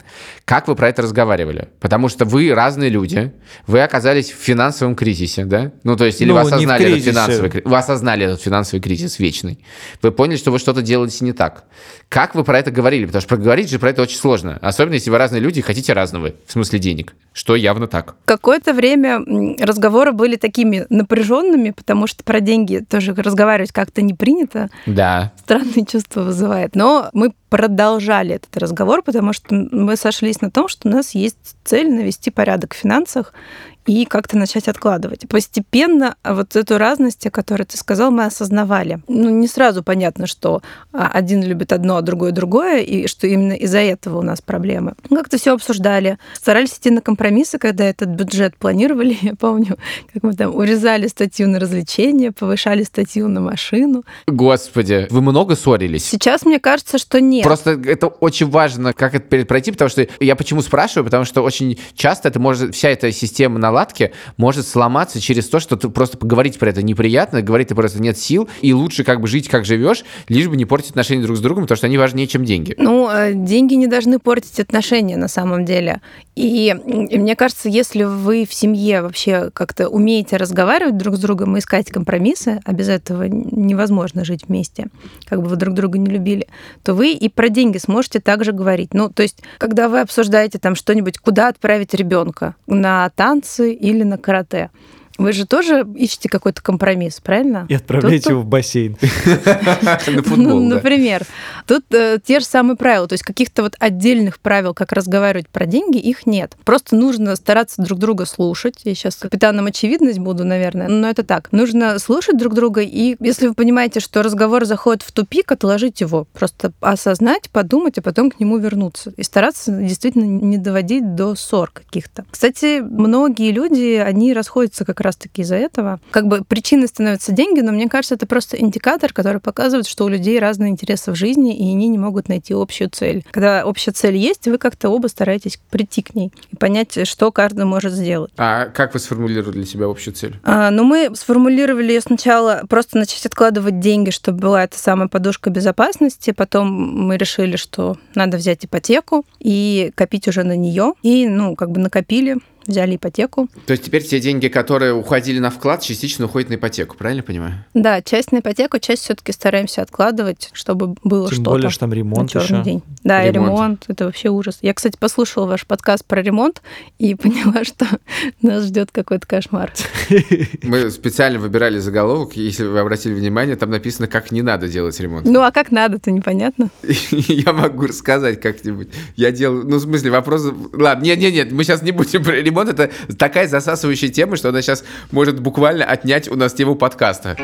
Как вы про это разговаривали? Потому что вы разные люди, вы оказались в финансовом кризисе, да? Ну, то есть, или Ну, вы осознали этот финансовый кризис, вы осознали этот финансовый кризис вечный. Вы поняли, что вы что-то делаете не так. Как вы про это говорили? Потому что проговорить же про это очень сложно. Особенно, если вы разные люди и хотите разного, в смысле денег. Что явно так. Какое-то время разговоры были такими напряженными, потому что про деньги тоже разговаривать как-то не принято. Да. странные чувства вызывает. Но мы продолжали этот разговор, потому что мы сошлись на том, что у нас есть цель навести порядок в финансах и как-то начать откладывать. Постепенно вот эту разность, о которой ты сказал, мы осознавали. Ну, не сразу понятно, что а, один любит одно, а другой другое, и что именно из-за этого у нас проблемы. Мы Как-то все обсуждали, старались идти на компромиссы, когда этот бюджет планировали. Я помню, как мы там урезали статью на развлечения, повышали статью на машину. Господи, вы много ссорились? Сейчас мне кажется, что нет. Просто это очень важно, как это пройти, потому что я почему спрашиваю, потому что очень часто это может, вся эта система наладки может сломаться через то, что ты просто поговорить про это неприятно, говорить ты просто нет сил, и лучше как бы жить, как живешь, лишь бы не портить отношения друг с другом, потому что они важнее, чем деньги. Ну, э, деньги не должны портить отношения на самом деле. И, и мне кажется, если вы в семье вообще как-то умеете разговаривать друг с другом и искать компромиссы, а без этого невозможно жить вместе, как бы вы друг друга не любили, то вы и про деньги сможете также говорить. Ну, то есть, когда вы обсуждаете там что-нибудь, куда отправить ребенка, на танцы или на карате, вы же тоже ищете какой-то компромисс, правильно? И отправляйте Тут- его в бассейн. На Ну, футбол, например. Тут э, те же самые правила. То есть каких-то вот отдельных правил, как разговаривать про деньги, их нет. Просто нужно стараться друг друга слушать. Я сейчас капитаном очевидность буду, наверное, но это так. Нужно слушать друг друга, и если вы понимаете, что разговор заходит в тупик, отложить его. Просто осознать, подумать, а потом к нему вернуться. И стараться действительно не доводить до ссор каких-то. Кстати, многие люди, они расходятся как раз-таки из-за этого. Как бы причиной становятся деньги, но мне кажется, это просто индикатор, который показывает, что у людей разные интересы в жизни, и они не могут найти общую цель. Когда общая цель есть, вы как-то оба стараетесь прийти к ней и понять, что каждый может сделать. А как вы сформулировали для себя общую цель? А, ну, мы сформулировали ее сначала просто начать откладывать деньги, чтобы была эта самая подушка безопасности. Потом мы решили, что надо взять ипотеку и копить уже на нее. И, ну, как бы накопили взяли ипотеку. То есть теперь те деньги, которые уходили на вклад, частично уходят на ипотеку, правильно понимаю? Да, часть на ипотеку, часть все-таки стараемся откладывать, чтобы было Тем что-то. более, что там ремонт еще. день. Да, Ремонт. и ремонт, это вообще ужас. Я, кстати, послушала ваш подкаст про ремонт и поняла, что нас ждет какой-то кошмар. Мы специально выбирали заголовок, если вы обратили внимание, там написано, как не надо делать ремонт. Ну а как надо-то, непонятно. Я могу рассказать как-нибудь. Я делаю, ну, в смысле, вопрос... Ладно, нет-нет-нет, мы сейчас не будем про ремонт. Это такая засасывающая тема, что она сейчас может буквально отнять у нас тему подкаста.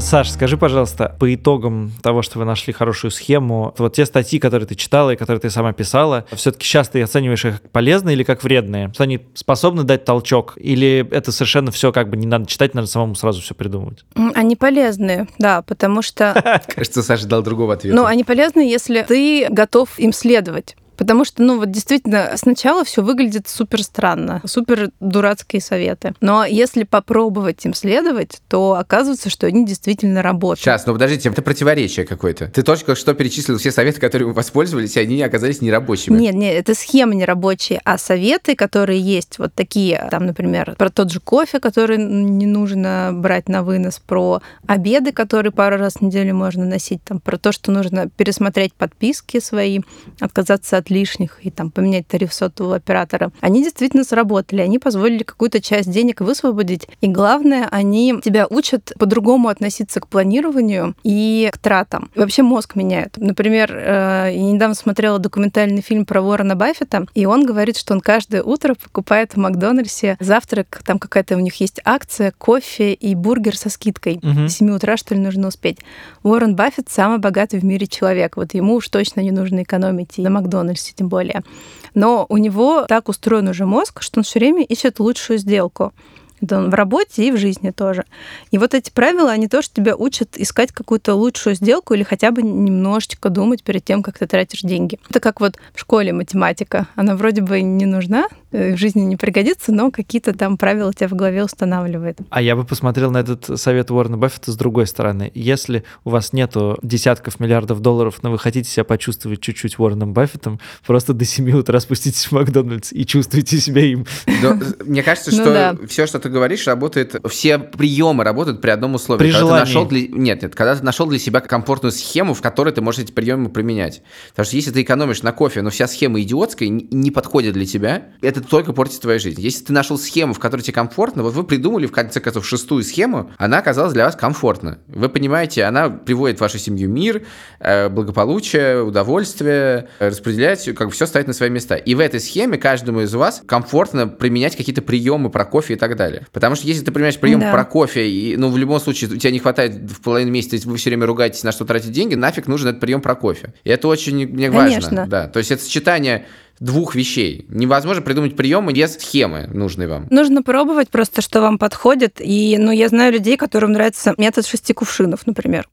Саш, скажи, пожалуйста, по итогам того, что вы нашли хорошую схему, вот те статьи, которые ты читала и которые ты сама писала, все-таки сейчас ты оцениваешь их как полезные или как вредные? Что они способны дать толчок? Или это совершенно все как бы не надо читать, надо самому сразу все придумывать? Они полезные, да, потому что Кажется, Саша дал другого ответа. Ну, они полезны, если ты готов им следовать. Потому что, ну, вот действительно, сначала все выглядит супер странно, супер дурацкие советы. Но если попробовать им следовать, то оказывается, что они действительно работают. Сейчас, ну подождите, это противоречие какое-то. Ты только что перечислил все советы, которые вы воспользовались, и они оказались нерабочими. Нет, нет, это схемы не рабочие, а советы, которые есть, вот такие, там, например, про тот же кофе, который не нужно брать на вынос, про обеды, которые пару раз в неделю можно носить, там, про то, что нужно пересмотреть подписки свои, отказаться от лишних и там поменять тариф сотового оператора. Они действительно сработали, они позволили какую-то часть денег высвободить, и главное, они тебя учат по-другому относиться к планированию и к тратам. И вообще мозг меняют. Например, э, я недавно смотрела документальный фильм про Уоррена Баффета, и он говорит, что он каждое утро покупает в Макдональдсе завтрак, там какая-то у них есть акция, кофе и бургер со скидкой. С 7 утра, что ли, нужно успеть. Уоррен Баффет самый богатый в мире человек. Вот ему уж точно не нужно экономить, и на Макдональдсе тем более. Но у него так устроен уже мозг, что он все время ищет лучшую сделку. Это он в работе и в жизни тоже. И вот эти правила, они тоже тебя учат искать какую-то лучшую сделку или хотя бы немножечко думать перед тем, как ты тратишь деньги. Это как вот в школе математика. Она вроде бы не нужна, в жизни не пригодится, но какие-то там правила тебя в голове устанавливает. А я бы посмотрел на этот совет Уоррена Баффета с другой стороны. Если у вас нету десятков миллиардов долларов, но вы хотите себя почувствовать чуть-чуть Уорреном Баффетом, просто до 7 утра спуститесь в Макдональдс и чувствуйте себя им. Но, э, мне кажется, Ну что да. все, что ты говоришь, работает. Все приемы работают при одном условии. При когда желании. ты нашел для... Нет, нет, когда ты нашел для себя комфортную схему, в которой ты можешь эти приемы применять. Потому что если ты экономишь на кофе, но вся схема идиотская, и не подходит для тебя, это только портит твою жизнь. Если ты нашел схему, в которой тебе комфортно, вот вы придумали в конце концов шестую схему, она оказалась для вас комфортна. Вы понимаете, она приводит в вашу семью мир, э, благополучие, удовольствие, э, распределяет всё, как бы все ставит на свои места. И в этой схеме каждому из вас комфортно применять какие-то приемы про кофе и так далее. Потому что если ты применяешь прием Да. про кофе, и, ну, в любом случае, у тебя не хватает в половину месяца, вы все время ругаетесь, на что тратить деньги, нафиг нужен этот прием про кофе. И это очень мне важно. Конечно. Да. То есть это сочетание двух вещей. Невозможно придумать приемы без схемы нужной вам. Нужно пробовать просто, что вам подходит. И, ну, я знаю людей, которым нравится метод шести кувшинов, например.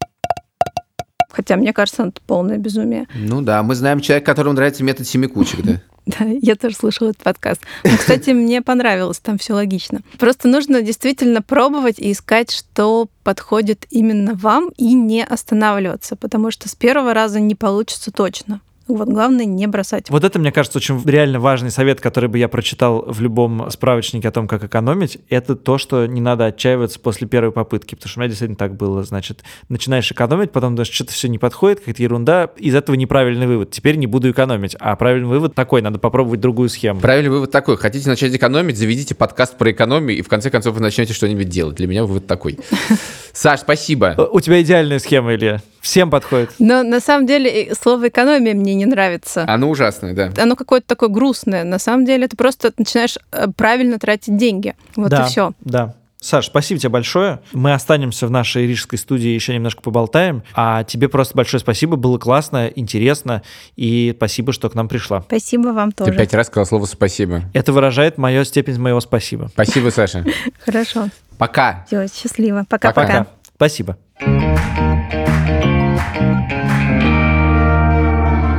Хотя, мне кажется, это полное безумие. Ну да, мы знаем человека, которому нравится метод семи кучек, да. Да, я тоже слушала этот подкаст. Ну, кстати, мне понравилось, там все логично. Просто нужно действительно пробовать и искать, что подходит именно вам, и не останавливаться, потому что с первого раза не получится точно. Вот главное не бросать. Вот это, мне кажется, очень реально важный совет, который бы я прочитал в любом справочнике о том, как экономить. Это то, что не надо отчаиваться после первой попытки. Потому что у меня действительно так было. Значит, начинаешь экономить, потом даже что-то все не подходит, какая-то ерунда. Из этого неправильный вывод. Теперь не буду экономить. А правильный вывод такой, надо попробовать другую схему. Правильный вывод такой. Хотите начать экономить, заведите подкаст про экономию, и в конце концов вы начнете что-нибудь делать. Для меня вывод такой. Саш, спасибо. У тебя идеальная схема, Илья. Всем подходит. Но на самом деле и слово экономия мне не нравится. Оно ужасное, да. Оно какое-то такое грустное. На самом деле это просто начинаешь э, правильно тратить деньги. Вот да, и все. Да. Саш, спасибо тебе большое. Мы останемся в нашей рижской студии, еще немножко поболтаем. А тебе просто большое спасибо. Было классно, интересно. И спасибо, что к нам пришла. Спасибо вам Ты тоже. пять раз сказал слово «спасибо». Это выражает мою степень моего спасибо. Спасибо, Саша. Хорошо. Пока. Все, счастливо. Пока. Пока-пока. Спасибо.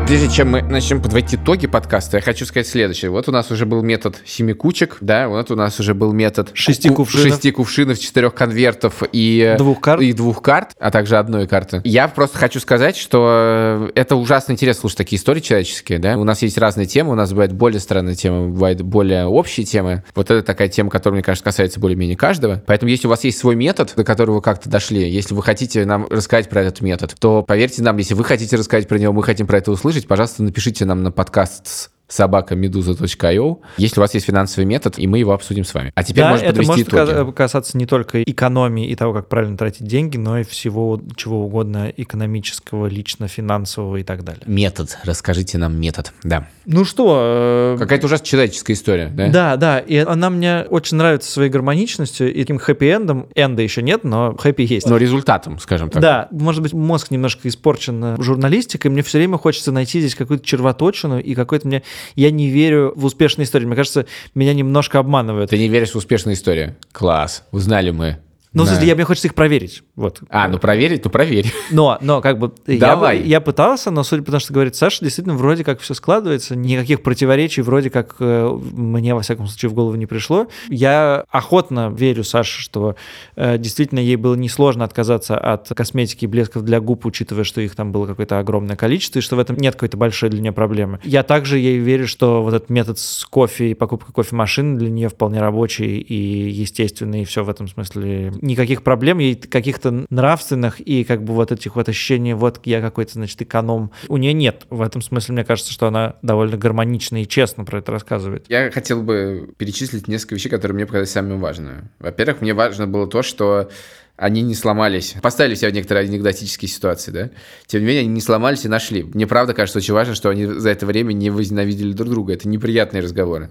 Прежде чем мы начнем подводить итоги подкаста, я хочу сказать следующее. Вот у нас уже был метод семи кучек, да, вот у нас уже был метод Шести ку- кувшинов. шести кувшинов, четырех конвертов и Двух карт. и двух карт, а также одной карты. Я просто хочу сказать, что это ужасно интересно слушать такие истории человеческие, да. У нас есть разные темы, у нас бывают более странные темы, бывают более общие темы. Вот это такая тема, которая, мне кажется, касается более-менее каждого. Поэтому, если у вас есть свой метод, до которого вы как-то дошли, если вы хотите нам рассказать про этот метод, то поверьте нам, если вы хотите рассказать про него, мы хотим про это услышать, пожалуйста, напишите нам на подкаст собакамедуза.io, если у вас есть финансовый метод, и мы его обсудим с вами. А теперь да, можно это может итоги. ка- касаться не только экономии и того, как правильно тратить деньги, но и всего чего угодно экономического, лично финансового и так далее. Метод. Расскажите нам метод. Да. Ну что, э, Какая-то ужасно человеческая история, да? Да, да, и она мне очень нравится своей гармоничностью и таким хэппи-эндом. Энда еще нет, но хэппи есть. Но результатом, скажем так. Да, может быть, мозг немножко испорчен э, журналистикой. Мне все время хочется найти здесь какую-то червоточину и какой-то мне... Я не верю в успешные истории. Мне кажется, меня немножко обманывают. Ты не веришь в успешную историю? Класс. Узнали мы. Ну, в Да. смысле, я, мне хочется их проверить. Вот. А, ну проверить, ну проверь. Но, но как бы я, Давай. бы- я пытался, но судя по тому, что говорит Саша, действительно вроде как все складывается, никаких противоречий вроде как э, мне во всяком случае в голову не пришло. Я охотно верю Саше, что э, действительно ей было несложно отказаться от косметики и блесков для губ, учитывая, что их там было какое-то огромное количество, и что в этом нет какой-то большой для нее проблемы. Я также ей верю, что вот этот метод с кофе и покупкой кофемашины для нее вполне рабочий и естественный, и все в этом смысле. Никаких проблем, ей каких-то нравственных и как бы вот этих вот ощущений, вот я какой-то, значит, эконом, у нее нет. В этом смысле, мне кажется, что она довольно гармонично и честно про это рассказывает. Я хотел бы перечислить несколько вещей, которые мне показались самыми важными. Во-первых, мне важно было то, что они не сломались. Поставили себя в некоторые анекдотические ситуации, да? Тем не менее, они не сломались и нашли. Мне правда кажется очень важно, что они за это время не возненавидели друг друга. Это неприятные разговоры.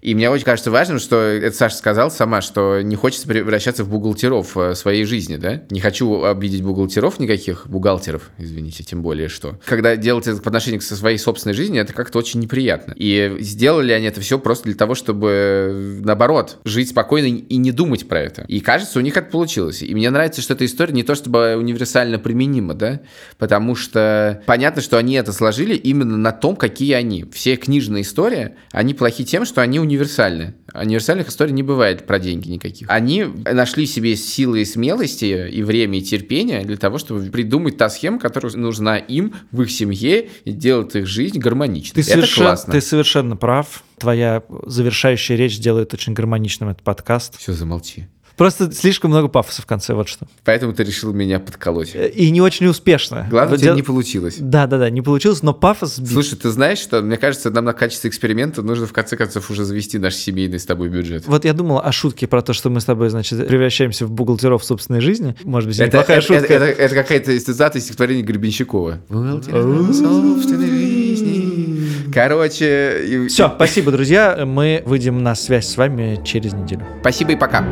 И мне очень кажется важным, что это Саша сказал сама, что не хочется превращаться в бухгалтеров э, своей жизни, да? Не хочу обидеть бухгалтеров никаких, бухгалтеров, извините, тем более что. Когда делать это по отношению к своей собственной жизни, это как-то очень неприятно. И сделали они это все просто для того, чтобы, наоборот, жить спокойно и не думать про это. И кажется, у них это получилось. И мне нравится, что эта история не то чтобы универсально применима, да, потому что понятно, что они это сложили именно на том, какие они. Все книжные истории, они плохи тем, что они универсальны. Универсальных историй не бывает про деньги никаких. Они нашли себе силы и смелости, и время, и терпение для того, чтобы придумать та схема, которая нужна им в их семье и делает их жизнь гармоничной. Ты, Это совершен- классно. ты совершенно прав. Твоя завершающая речь делает очень гармоничным этот подкаст. Все, замолчи. Просто слишком много пафоса в конце, вот что. Поэтому ты решил меня подколоть. И не очень успешно. Главное, Вот тебя дел- не получилось. Да, да, да, не получилось, но пафос сбит. Слушай, ты знаешь, что, мне кажется, нам на качестве эксперимента нужно в конце концов уже завести наш семейный с тобой бюджет. Вот я думал о шутке про то, что мы с тобой, значит, превращаемся в бухгалтеров собственной жизни. Может быть, Это, неплохая это, шутка. это- это- это какая-то цитата из стихотворения Гребенщикова. Бухгалтером собственной жизни. Короче, Все, спасибо, друзья. Мы выйдем на связь с вами через неделю. спасибо и пока.